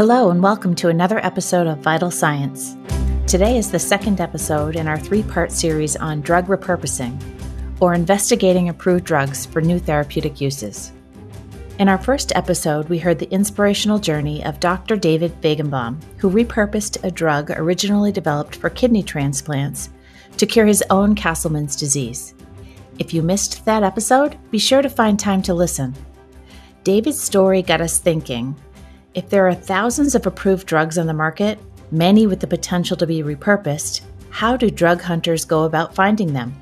Hello, and welcome to another episode of Vital Science. Today is the second episode in our three part series on drug repurposing, or investigating approved drugs for new therapeutic uses. In our first episode, we heard the inspirational journey of Dr. David Fajgenbaum, who repurposed a drug originally developed for kidney transplants to cure his own Castleman's disease. If you missed that episode, be sure to find time to listen. David's story got us thinking if there are thousands of approved drugs on the market, many with the potential to be repurposed, how do drug hunters go about finding them?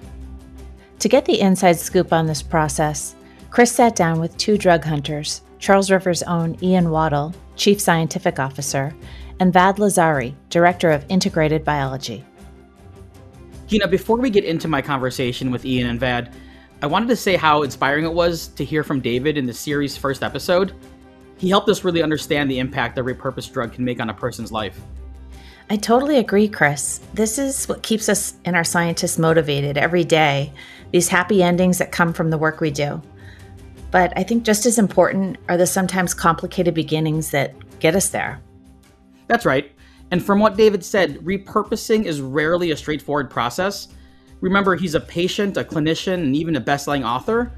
To get the inside scoop on this process, Chris sat down with two drug hunters Charles River's own Ian Waddell, Chief Scientific Officer, and Vad Lazari, Director of Integrated Biology. You know, before we get into my conversation with Ian and Vad, I wanted to say how inspiring it was to hear from David in the series' first episode. He helped us really understand the impact a repurposed drug can make on a person's life. I totally agree, Chris. This is what keeps us and our scientists motivated every day, these happy endings that come from the work we do. But I think just as important are the sometimes complicated beginnings that get us there. That's right. And from what David said, repurposing is rarely a straightforward process. Remember, he's a patient, a clinician, and even a best selling author.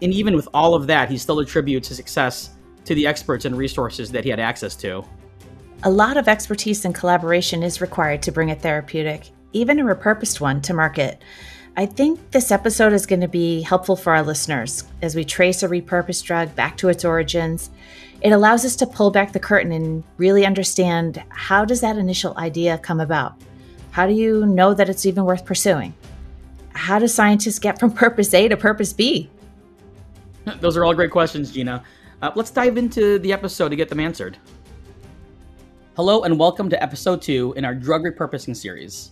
And even with all of that, he still attributes his success to the experts and resources that he had access to. A lot of expertise and collaboration is required to bring a therapeutic, even a repurposed one, to market. I think this episode is going to be helpful for our listeners as we trace a repurposed drug back to its origins. It allows us to pull back the curtain and really understand how does that initial idea come about? How do you know that it's even worth pursuing? How do scientists get from purpose A to purpose B? Those are all great questions, Gina. Uh, let's dive into the episode to get them answered. Hello, and welcome to episode two in our drug repurposing series.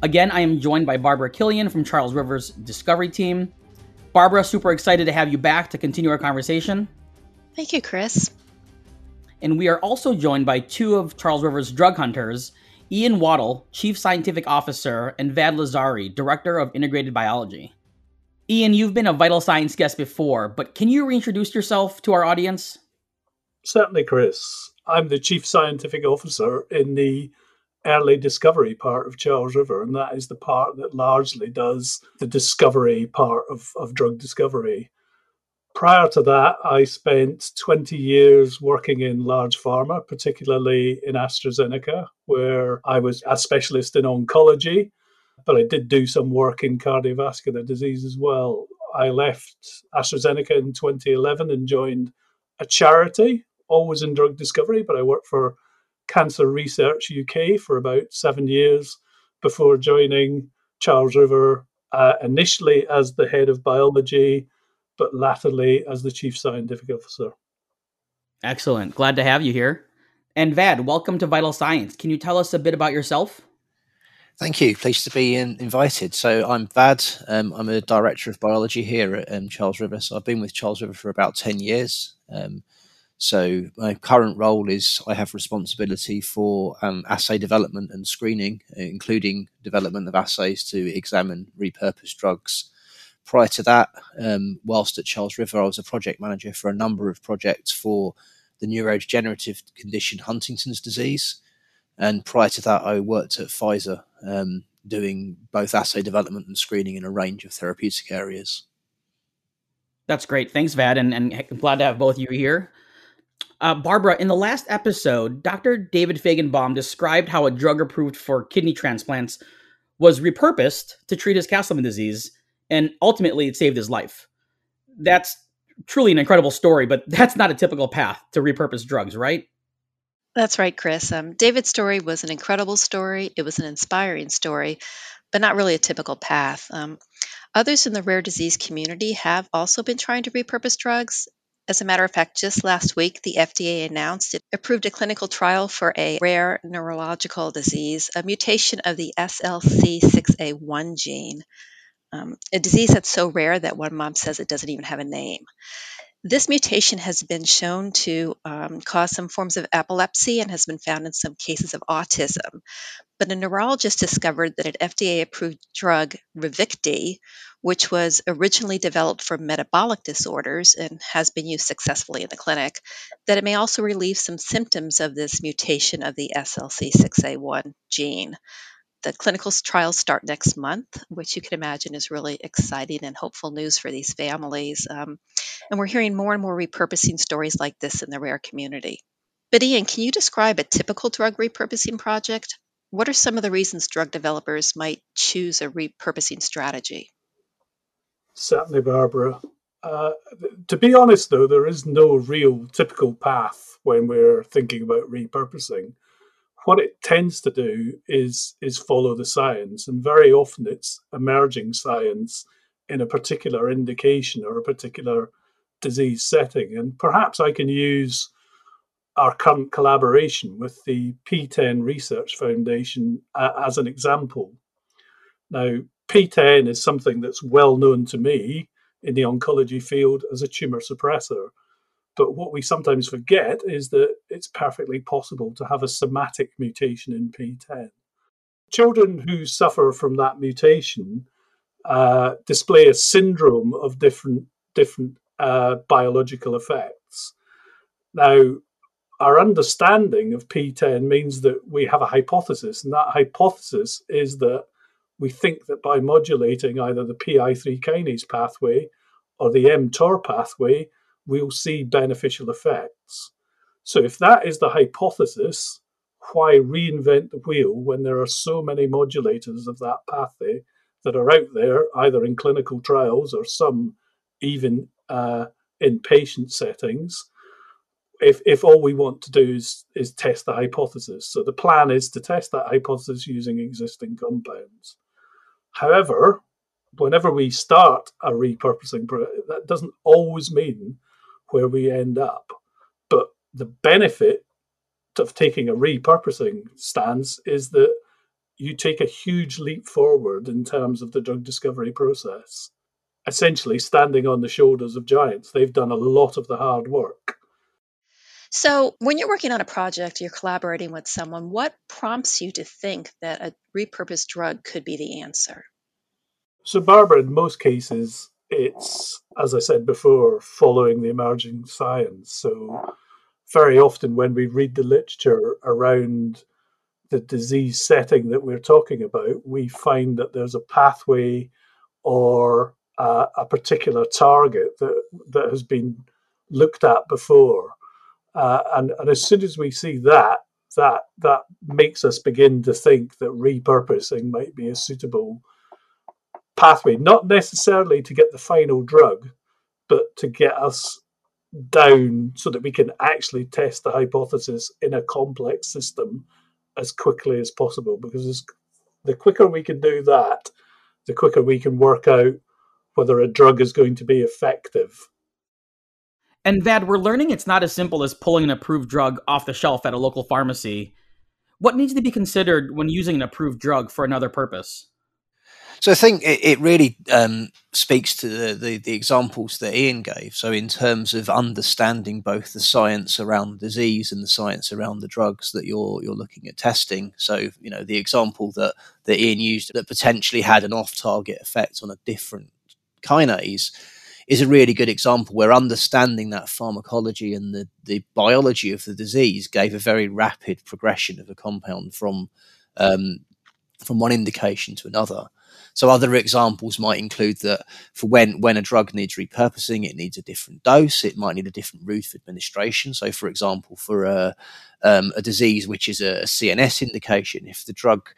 Again, I am joined by Barbara Killian from Charles River's Discovery team. Barbara, super excited to have you back to continue our conversation. Thank you, Chris. And we are also joined by two of Charles River's drug hunters, Ian Waddell, Chief Scientific Officer, and Vad Lazari, Director of Integrated Biology. Ian, you've been a Vital Science guest before, but can you reintroduce yourself to our audience? Certainly, Chris. I'm the Chief Scientific Officer in the early discovery part of Charles River, and that is the part that largely does the discovery part of, of drug discovery. Prior to that, I spent 20 years working in large pharma, particularly in AstraZeneca, where I was a specialist in oncology but I did do some work in cardiovascular disease as well. I left AstraZeneca in 2011 and joined a charity, always in drug discovery, but I worked for Cancer Research UK for about seven years before joining Charles River, uh, initially as the head of biology, but latterly as the chief scientific officer. Excellent. Glad to have you here. And Vad, welcome to Vital Science. Can you tell us a bit about yourself? Thank you. Pleased to be in, invited. So I'm Vad. Um, I'm a director of biology here at um, Charles River. So I've been with Charles River for about 10 years. Um, so my current role is I have responsibility for um, assay development and screening, including development of assays to examine repurposed drugs. Prior to that, um, whilst at Charles River, I was a project manager for a number of projects for the neurodegenerative condition Huntington's disease. And prior to that, I worked at Pfizer um, doing both assay development and screening in a range of therapeutic areas. That's great. Thanks, Vad, and, and glad to have both of you here. Uh, Barbara, in the last episode, Dr. David Fajgenbaum described how a drug approved for kidney transplants was repurposed to treat his Castleman disease, and ultimately it saved his life. That's truly an incredible story, but that's not a typical path to repurpose drugs, right? That's right, Chris. Um, David's story was an incredible story. It was an inspiring story, but not really a typical path. Um, others in the rare disease community have also been trying to repurpose drugs. As a matter of fact, just last week, the FDA announced it approved a clinical trial for a rare neurological disease, a mutation of the SLC6A1 gene, um, a disease that's so rare that one mom says it doesn't even have a name. This mutation has been shown to um, cause some forms of epilepsy and has been found in some cases of autism. But a neurologist discovered that an FDA approved drug, Ravicti, which was originally developed for metabolic disorders and has been used successfully in the clinic, that it may also relieve some symptoms of this mutation of the SLC6A1 gene. The clinical trials start next month, which you can imagine is really exciting and hopeful news for these families. Um, and we're hearing more and more repurposing stories like this in the rare community. But Ian, can you describe a typical drug repurposing project? What are some of the reasons drug developers might choose a repurposing strategy? Certainly, Barbara. Uh, to be honest, though, there is no real typical path when we're thinking about repurposing what it tends to do is is follow the science, and very often it's emerging science in a particular indication or a particular disease setting. And perhaps I can use our current collaboration with the PTEN Research Foundation uh, as an example. Now, PTEN is something that's well known to me in the oncology field as a tumor suppressor. But what we sometimes forget is that it's perfectly possible to have a somatic mutation in PTEN. Children who suffer from that mutation uh, display a syndrome of different different uh, biological effects. Now, our understanding of PTEN means that we have a hypothesis, and that hypothesis is that we think that by modulating either the PI3 kinase pathway or the mTOR pathway, we'll see beneficial effects. So, if that is the hypothesis, why reinvent the wheel when there are so many modulators of that pathway that are out there, either in clinical trials or some even uh, in patient settings? If, if all we want to do is, is test the hypothesis. So the plan is to test that hypothesis using existing compounds. However, whenever we start a repurposing, that doesn't always mean where we end up. But the benefit of taking a repurposing stance is that you take a huge leap forward in terms of the drug discovery process. Essentially, standing on the shoulders of giants, they've done a lot of the hard work. So, when you're working on a project, you're collaborating with someone, what prompts you to think that a repurposed drug could be the answer? So, Barbara, in most cases, it's, as I said before, following the emerging science. So, very often when we read the literature around the disease setting that we're talking about, we find that there's a pathway or uh, a particular target that, that has been looked at before. Uh, and, and as soon as we see that, that that makes us begin to think that repurposing might be a suitable pathway, not necessarily to get the final drug, but to get us down so that we can actually test the hypothesis in a complex system as quickly as possible. Because the quicker we can do that, the quicker we can work out whether a drug is going to be effective. And Vad, we're learning it's not as simple as pulling an approved drug off the shelf at a local pharmacy. What needs to be considered when using an approved drug for another purpose? So I think it, it really um, speaks to the, the, the examples that Ian gave. So in terms of understanding both the science around disease and the science around the drugs that you're you're looking at testing. So you know the example that that Ian used that potentially had an off-target effect on a different kinase is a really good example where understanding that pharmacology and the, the biology of the disease gave a very rapid progression of a compound from um, from one indication to another. So other examples might include that for when when a drug needs repurposing, it needs a different dose. It might need a different route of administration. So, for example, for a um, a disease which is a CNS indication, if the drug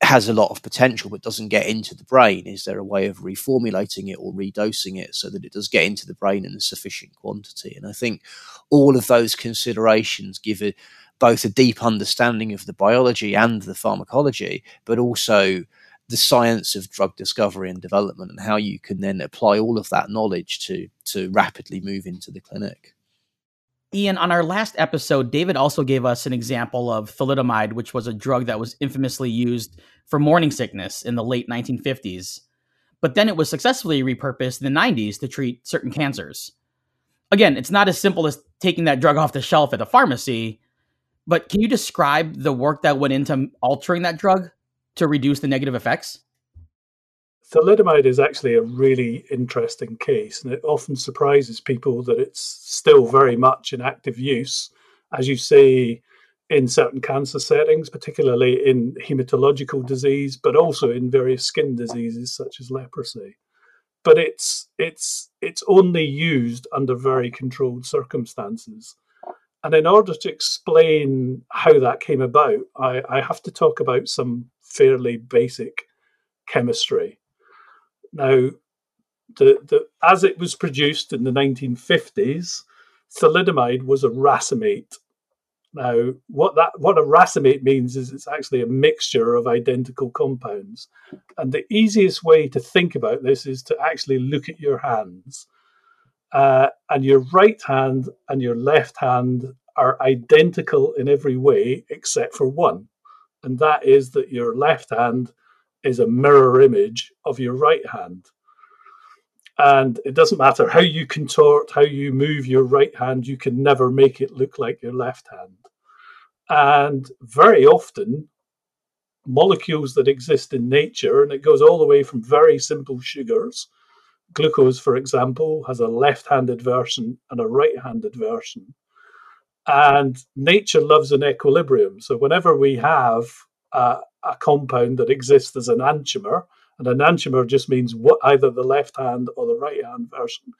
has a lot of potential but doesn't get into the brain, is there a way of reformulating it or redosing it so that it does get into the brain in a sufficient quantity? And I think all of those considerations give it both a deep understanding of the biology and the pharmacology, but also the science of drug discovery and development and how you can then apply all of that knowledge to to rapidly move into the clinic. Ian, on our last episode, David also gave us an example of thalidomide, which was a drug that was infamously used for morning sickness in the late 1950s. But then it was successfully repurposed in the 90s to treat certain cancers. again, it's not as simple as taking that drug off the shelf at the pharmacy, but can you describe the work that went into altering that drug to reduce the negative effects? Thalidomide is actually a really interesting case, and it often surprises people that it's still very much in active use. As you see in certain cancer settings, particularly in hematological disease, but also in various skin diseases such as leprosy. But it's it's it's only used under very controlled circumstances. And in order to explain how that came about, I, I have to talk about some fairly basic chemistry. Now, the, the, as it was produced in the 1950s, thalidomide was a racemate now, what that what a racemate means is it's actually a mixture of identical compounds. And the easiest way to think about this is to actually look at your hands. Uh, and your right hand and your left hand are identical in every way except for one. And that is that your left hand is a mirror image of your right hand. And it doesn't matter how you contort, how you move your right hand, you can never make it look like your left hand. And very often, molecules that exist in nature, and it goes all the way from very simple sugars. Glucose, for example, has a left handed version and a right handed version. And nature loves an equilibrium. So, whenever we have a, a compound that exists as an enantiomer, and an enantiomer just means what, either the left hand or the right hand version.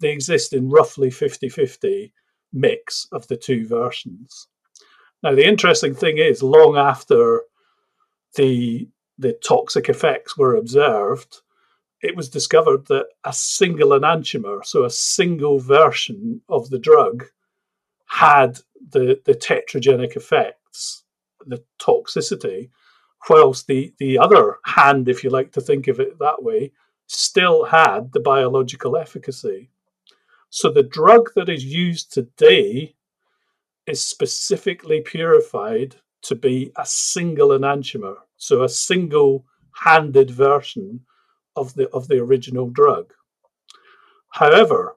They exist in roughly 50 50 mix of the two versions. Now, the interesting thing is, long after the, the toxic effects were observed, it was discovered that a single enantiomer, so a single version of the drug, had the, the teratogenic effects, the toxicity, whilst the, the other hand, if you like to think of it that way, still had the biological efficacy. So the drug that is used today is specifically purified to be a single enantiomer, so a single handed version of the of the original drug. However,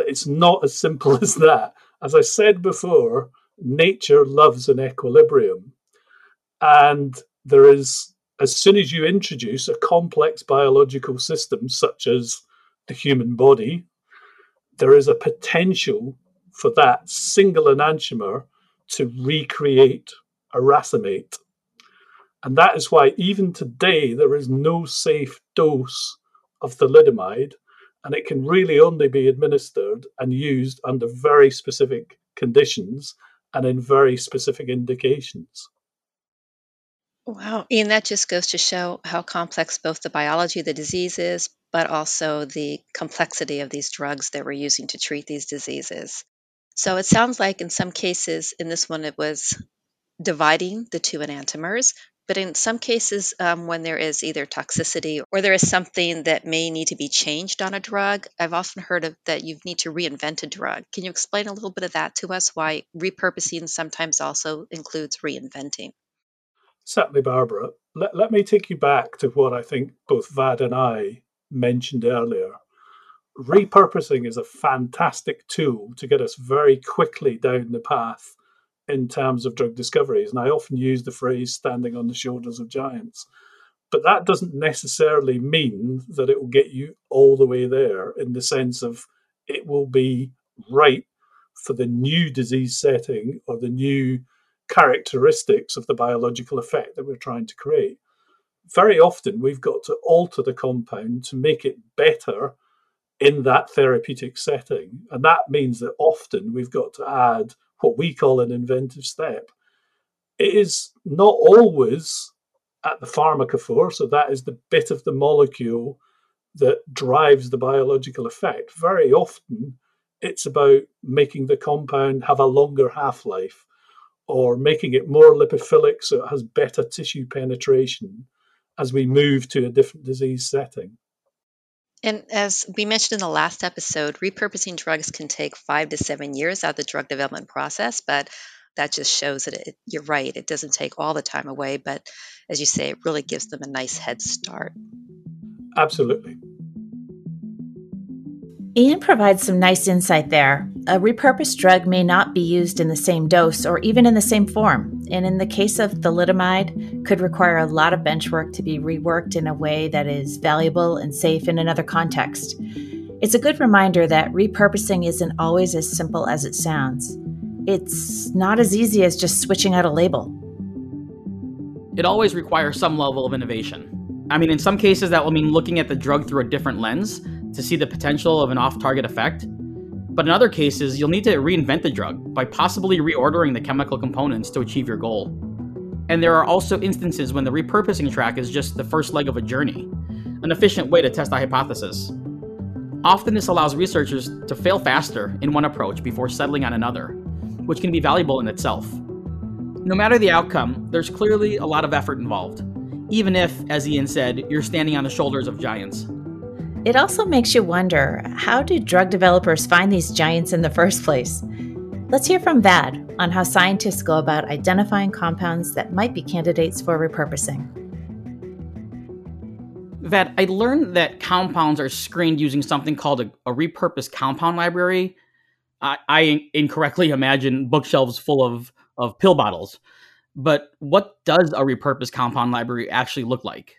it's not as simple as that. As I said before, nature loves an equilibrium. And there is, as soon as you introduce a complex biological system, such as the human body, there is a potential for that single enantiomer to recreate a racemate. And that is why, even today, there is no safe dose of thalidomide, and it can really only be administered and used under very specific conditions and in very specific indications. Wow. Ian, that just goes to show how complex both the biology of the disease is, but also the complexity of these drugs that we're using to treat these diseases. So it sounds like in some cases, in this one, it was dividing the two enantiomers. But in some cases, um, when there is either toxicity or there is something that may need to be changed on a drug, I've often heard of that you need to reinvent a drug. Can you explain a little bit of that to us? Why repurposing sometimes also includes reinventing? Certainly, Barbara. Let, let me take you back to what I think both Vad and I mentioned earlier repurposing is a fantastic tool to get us very quickly down the path in terms of drug discoveries. And I often use the phrase standing on the shoulders of giants. But that doesn't necessarily mean that it will get you all the way there in the sense of it will be right for the new disease setting or the new characteristics of the biological effect that we're trying to create. Very often, we've got to alter the compound to make it better in that therapeutic setting. And that means that often we've got to add what we call an inventive step. It is not always at the pharmacophore, so that is the bit of the molecule that drives the biological effect. Very often, it's about making the compound have a longer half life or making it more lipophilic so it has better tissue penetration as we move to a different disease setting. And as we mentioned in the last episode, repurposing drugs can take five to seven years out of the drug development process, but that just shows that it, you're right. It doesn't take all the time away, but as you say, it really gives them a nice head start. Absolutely. Ian provides some nice insight there. A repurposed drug may not be used in the same dose or even in the same form, and in the case of thalidomide, could require a lot of bench work to be reworked in a way that is valuable and safe in another context. It's a good reminder that repurposing isn't always as simple as it sounds. It's not as easy as just switching out a label. It always requires some level of innovation. I mean, in some cases, that will mean looking at the drug through a different lens to see the potential of an off target effect. But in other cases, you'll need to reinvent the drug by possibly reordering the chemical components to achieve your goal. And there are also instances when the repurposing track is just the first leg of a journey, an efficient way to test a hypothesis. Often, this allows researchers to fail faster in one approach before settling on another, which can be valuable in itself. No matter the outcome, there's clearly a lot of effort involved, even if, as Ian said, you're standing on the shoulders of giants. It also makes you wonder how do drug developers find these giants in the first place? Let's hear from Vad on how scientists go about identifying compounds that might be candidates for repurposing. Vad, I learned that compounds are screened using something called a, a repurposed compound library. I, I incorrectly imagine bookshelves full of, of pill bottles. But what does a repurposed compound library actually look like?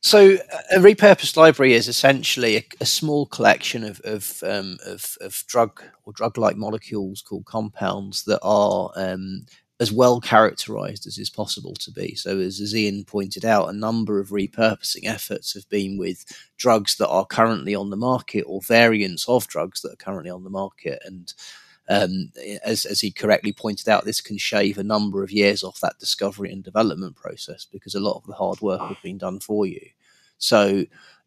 So a repurposed library is essentially a, a small collection of of, um, of, of drug or drug-like molecules called compounds that are um, as well characterized as is possible to be. So, as, as Ian pointed out, a number of repurposing efforts have been with drugs that are currently on the market or variants of drugs that are currently on the market, and um, as, as he correctly pointed out, this can shave a number of years off that discovery and development process because a lot of the hard work has been done for you. So,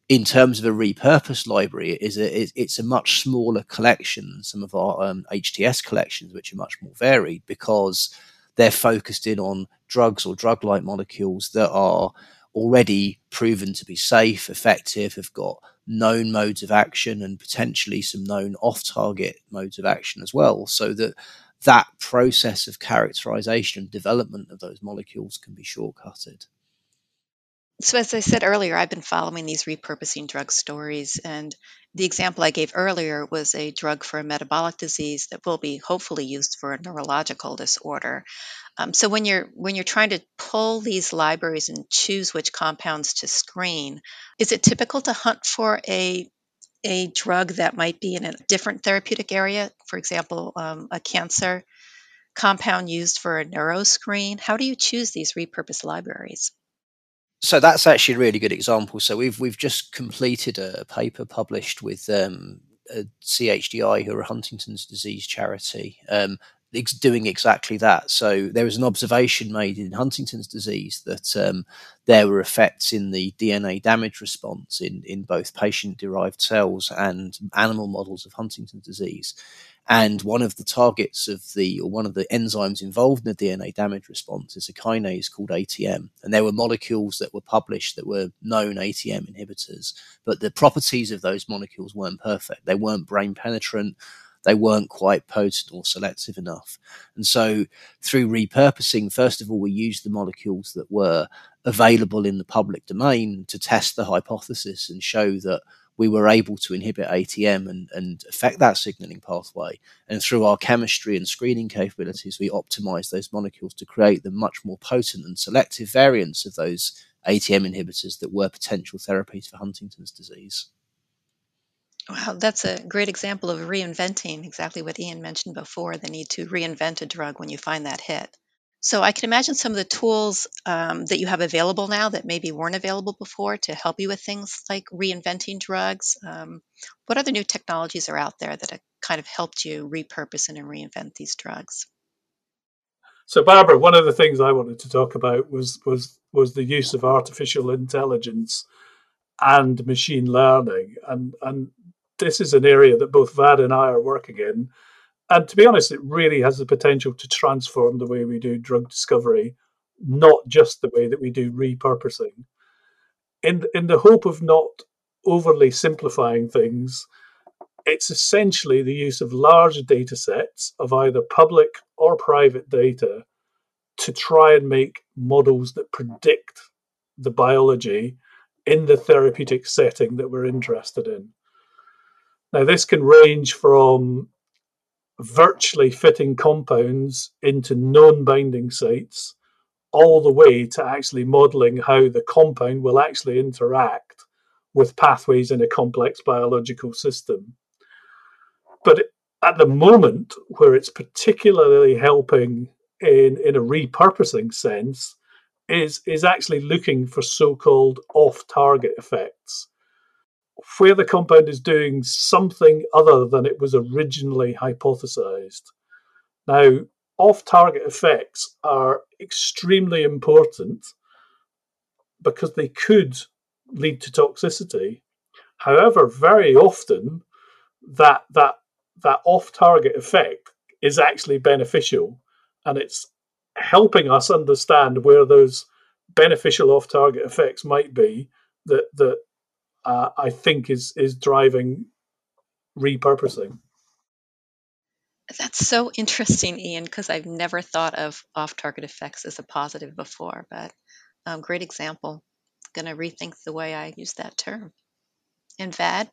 in terms of a repurposed library, it is a, it's a much smaller collection than some of our um, HTS collections, which are much more varied because they're focused in on drugs or drug-like molecules that are already proven to be safe, effective, have got known modes of action and potentially some known off-target modes of action as well, so that that process of characterization and development of those molecules can be shortcutted. So, as I said earlier, I've been following these repurposing drug stories, and the example I gave earlier was a drug for a metabolic disease that will be hopefully used for a neurological disorder. Um, so, when you're when you're trying to pull these libraries and choose which compounds to screen, is it typical to hunt for a a drug that might be in a different therapeutic area? For example, um, a cancer compound used for a neuro screen. How do you choose these repurposed libraries? So that's actually a really good example. So we've we've just completed a paper published with um, CHDI, who are a Huntington's disease charity, um, doing exactly that. So there was an observation made in Huntington's disease that um, there were effects in the DNA damage response in in both patient derived cells and animal models of Huntington's disease. And one of the targets of the, or one of the enzymes involved in the DNA damage response is a kinase called ATM. And there were molecules that were published that were known ATM inhibitors, but the properties of those molecules weren't perfect. They weren't brain penetrant. They weren't quite potent or selective enough. And so through repurposing, first of all, we used the molecules that were available in the public domain to test the hypothesis and show that we were able to inhibit ATM and, and affect that signaling pathway. And through our chemistry and screening capabilities, we optimized those molecules to create the much more potent and selective variants of those ATM inhibitors that were potential therapies for Huntington's disease. Wow, that's a great example of reinventing exactly what Ian mentioned before the need to reinvent a drug when you find that hit. So I can imagine some of the tools um, that you have available now that maybe weren't available before to help you with things like reinventing drugs. Um, what other new technologies are out there that have kind of helped you repurpose and reinvent these drugs? So, Barbara, one of the things I wanted to talk about was was was the use of artificial intelligence and machine learning, and and this is an area that both Vad and I are working in and to be honest, it really has the potential to transform the way we do drug discovery, not just the way that we do repurposing. In in the hope of not overly simplifying things, it's essentially the use of large data sets of either public or private data to try and make models that predict the biology in the therapeutic setting that we're interested in. Now, this can range from virtually fitting compounds into non binding sites all the way to actually modeling how the compound will actually interact with pathways in a complex biological system. But at the moment, where it's particularly helping in, in a repurposing sense, is, is actually looking for so called off target effects, where the compound is doing something other than it was originally hypothesized. Now, off target effects are extremely important because they could lead to toxicity. However, very often that that that off target effect is actually beneficial and it's helping us understand where those beneficial off target effects might be that that uh, I think is is driving repurposing. That's so interesting, Ian, because I've never thought of off target effects as a positive before, but um, great example. Going to rethink the way I use that term. And VAD?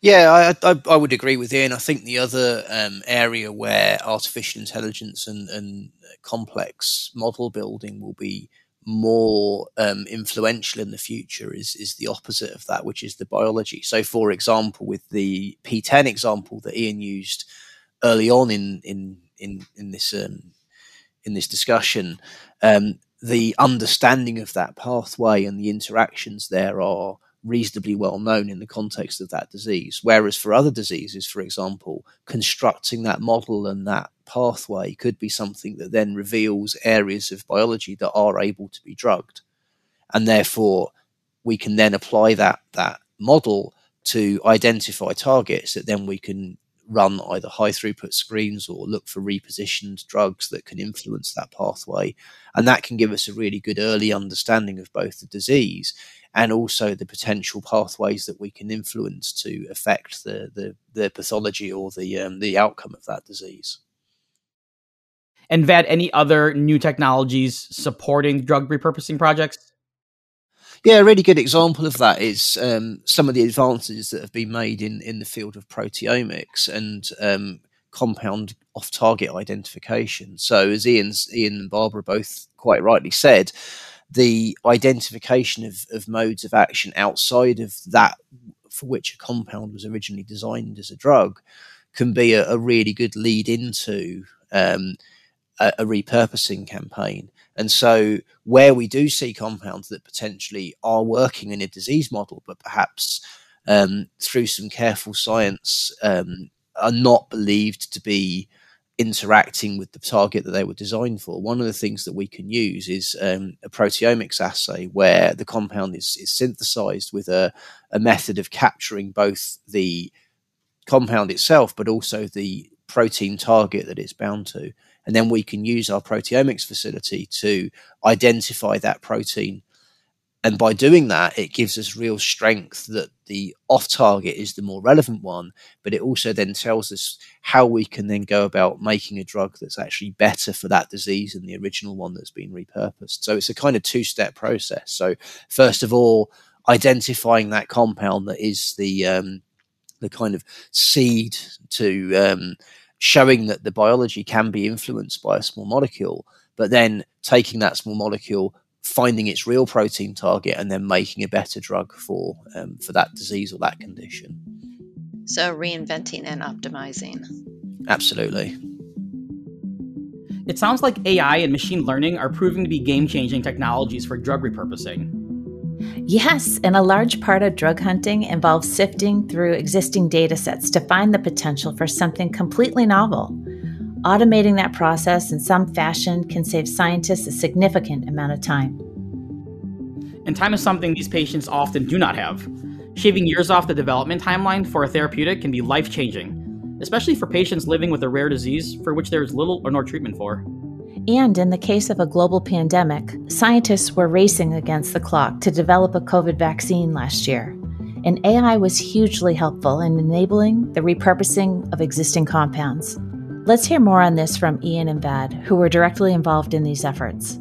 Yeah, I, I, I would agree with Ian. I think the other um, area where artificial intelligence and, and complex model building will be more um, influential in the future is is the opposite of that, which is the biology. So, for example, with the PTEN example that Ian used early on in in in in this um, in this discussion, um, the understanding of that pathway and the interactions there are reasonably well known in the context of that disease. Whereas for other diseases, for example, constructing that model and that pathway could be something that then reveals areas of biology that are able to be drugged, and therefore we can then apply that that model to identify targets that then we can run either high throughput screens or look for repositioned drugs that can influence that pathway. And that can give us a really good early understanding of both the disease and also the potential pathways that we can influence to affect the, the, the pathology or the, um, the outcome of that disease. And VAD, any other new technologies supporting drug repurposing projects? Yeah, a really good example of that is um, some of the advances that have been made in, in the field of proteomics and um, compound off target identification. So, as Ian's, Ian and Barbara both quite rightly said, the identification of, of modes of action outside of that for which a compound was originally designed as a drug can be a, a really good lead into um, a, a repurposing campaign. And so, where we do see compounds that potentially are working in a disease model, but perhaps um, through some careful science um, are not believed to be interacting with the target that they were designed for. One of the things that we can use is um, a proteomics assay where the compound is, is synthesized with a, a method of capturing both the compound itself, but also the protein target that it's bound to and then we can use our proteomics facility to identify that protein. And by doing that, it gives us real strength that the off target is the more relevant one, but it also then tells us how we can then go about making a drug that's actually better for that disease than the original one that's been repurposed. So it's a kind of two step process. So, first of all, identifying that compound that is the um, the kind of seed to um, showing that the biology can be influenced by a small molecule, but then taking that small molecule, finding its real protein target, and then making a better drug for um, for that disease or that condition. So reinventing and optimizing. Absolutely. It sounds like AI and machine learning are proving to be game changing technologies for drug repurposing. Yes, and a large part of drug hunting involves sifting through existing data sets to find the potential for something completely novel. Automating that process in some fashion can save scientists a significant amount of time. And time is something these patients often do not have. Shaving years off the development timeline for a therapeutic can be life changing, especially for patients living with a rare disease for which there is little or no treatment for. And in the case of a global pandemic, scientists were racing against the clock to develop a COVID vaccine last year. And AI was hugely helpful in enabling the repurposing of existing compounds. Let's hear more on this from Ian and Vad, who were directly involved in these efforts.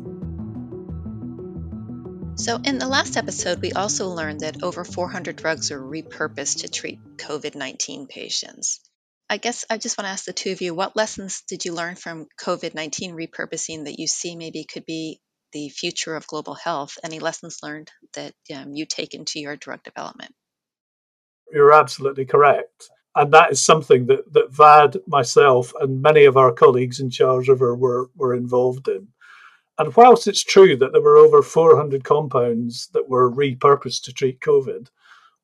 So, in the last episode, we also learned that over 400 drugs are repurposed to treat COVID 19 patients. I guess I just want to ask the two of you what lessons did you learn from COVID 19 repurposing that you see maybe could be the future of global health? Any lessons learned that um, you take into your drug development? You're absolutely correct. And that is something that, that VAD, myself, and many of our colleagues in Charles River were, were involved in. And whilst it's true that there were over 400 compounds that were repurposed to treat COVID,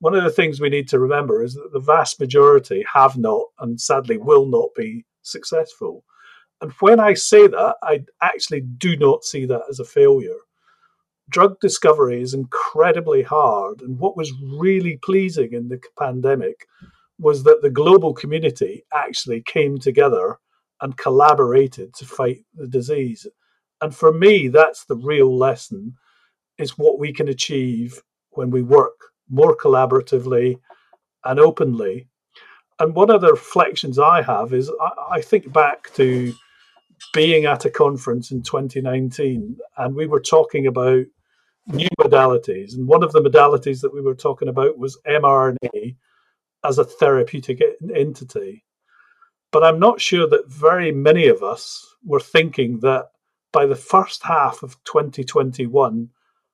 one of the things we need to remember is that the vast majority have not and sadly will not be successful. And when I say that, I actually do not see that as a failure. Drug discovery is incredibly hard. And what was really pleasing in the pandemic was that the global community actually came together and collaborated to fight the disease. And for me, that's the real lesson is what we can achieve when we work more collaboratively and openly. And one of the reflections I have is I, I think back to being at a conference in 2019 and we were talking about new modalities. And one of the modalities that we were talking about was mRNA as a therapeutic entity. But I'm not sure that very many of us were thinking that by the first half of 2021,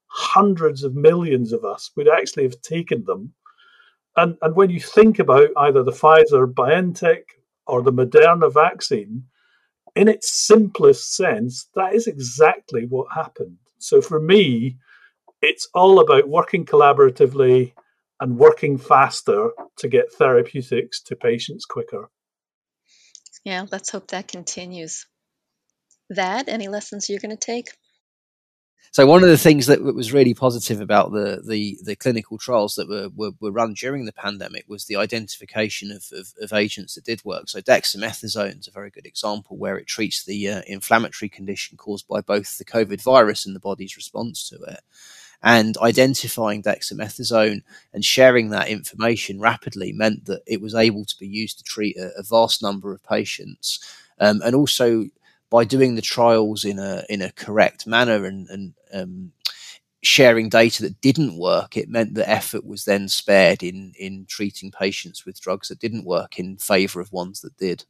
hundreds of millions of us would actually have taken them. And, and when you think about either the Pfizer BioNTech or the Moderna vaccine, in its simplest sense, that is exactly what happened. So for me, it's all about working collaboratively and working faster to get therapeutics to patients quicker. Yeah, let's hope that continues that, any lessons you're going to take? So one of the things that was really positive about the the, the clinical trials that were, were, were run during the pandemic was the identification of, of, of, agents that did work. So dexamethasone is a very good example where it treats the uh, inflammatory condition caused by both the COVID virus and the body's response to it. And identifying dexamethasone and sharing that information rapidly meant that it was able to be used to treat a, a vast number of patients. Um, and also by doing the trials in a in a correct manner and and um, sharing data that didn't work, it meant that effort was then spared in in treating patients with drugs that didn't work in favour of ones that did.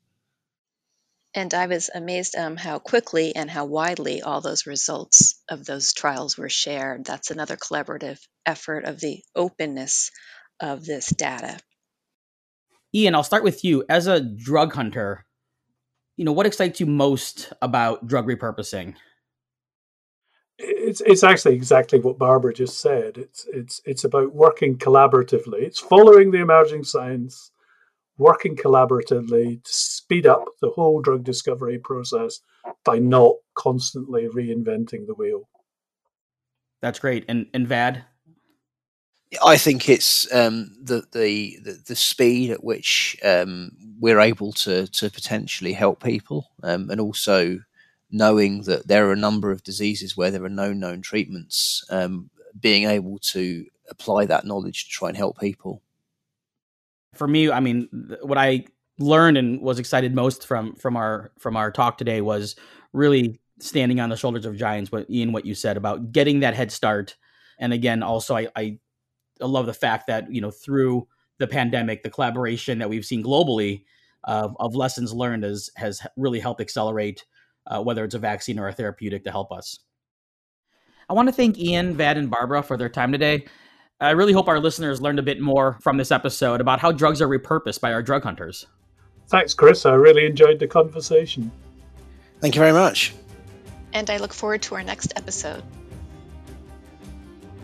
And I was amazed um, how quickly and how widely all those results of those trials were shared. That's another collaborative effort of the openness of this data. Ian, I'll start with you. As a drug hunter, you know, what excites you most about drug repurposing? It's it's actually exactly what Barbara just said. It's it's it's about working collaboratively. It's following the emerging science, working collaboratively to speed up the whole drug discovery process by not constantly reinventing the wheel. That's great. And and VAD, I think it's um, the, the, the the speed at which um, we're able to to potentially help people, um, and also knowing that there are a number of diseases where there are no known treatments, um, being able to apply that knowledge to try and help people. For me, I mean, what I learned and was excited most from from our from our talk today was really standing on the shoulders of giants. What Ian, what you said about getting that head start, and again, also I, I I love the fact that you know through the pandemic, the collaboration that we've seen globally of, of lessons learned has has really helped accelerate uh, whether it's a vaccine or a therapeutic to help us. I want to thank Ian, Vad, and Barbara for their time today. I really hope our listeners learned a bit more from this episode about how drugs are repurposed by our drug hunters. Thanks, Chris. I really enjoyed the conversation. Thank you very much. And I look forward to our next episode.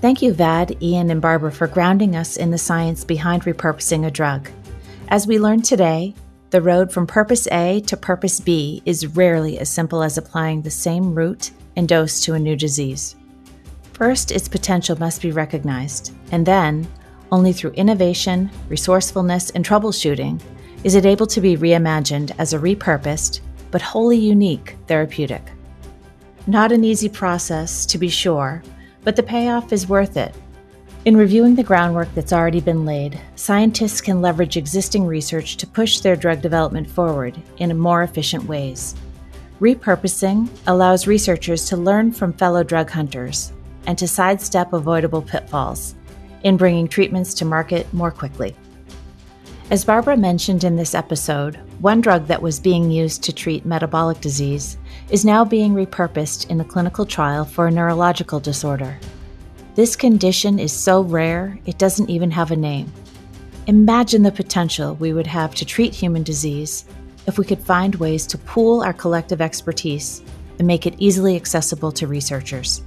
Thank you, Vad, Ian, and Barbara, for grounding us in the science behind repurposing a drug. As we learned today, the road from purpose A to purpose B is rarely as simple as applying the same route and dose to a new disease. First, its potential must be recognized, and then, only through innovation, resourcefulness, and troubleshooting, is it able to be reimagined as a repurposed, but wholly unique therapeutic. Not an easy process, to be sure, but the payoff is worth it. In reviewing the groundwork that's already been laid, scientists can leverage existing research to push their drug development forward in more efficient ways. Repurposing allows researchers to learn from fellow drug hunters, and to sidestep avoidable pitfalls in bringing treatments to market more quickly. As Barbara mentioned in this episode, one drug that was being used to treat metabolic disease is now being repurposed in a clinical trial for a neurological disorder. This condition is so rare, it doesn't even have a name. Imagine the potential we would have to treat human disease if we could find ways to pool our collective expertise and make it easily accessible to researchers.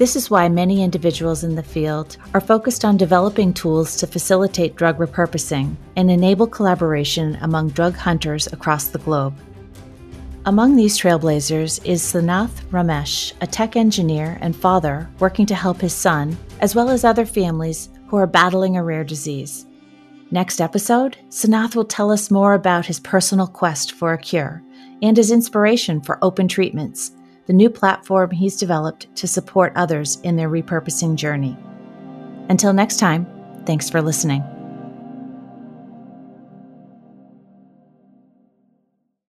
This is why many individuals in the field are focused on developing tools to facilitate drug repurposing and enable collaboration among drug hunters across the globe. Among these trailblazers is Sanath Ramesh, a tech engineer and father working to help his son, as well as other families who are battling a rare disease. Next episode, Sanath will tell us more about his personal quest for a cure and his inspiration for Open Treatments, the new platform he's developed to support others in their repurposing journey. Until next time, thanks for listening.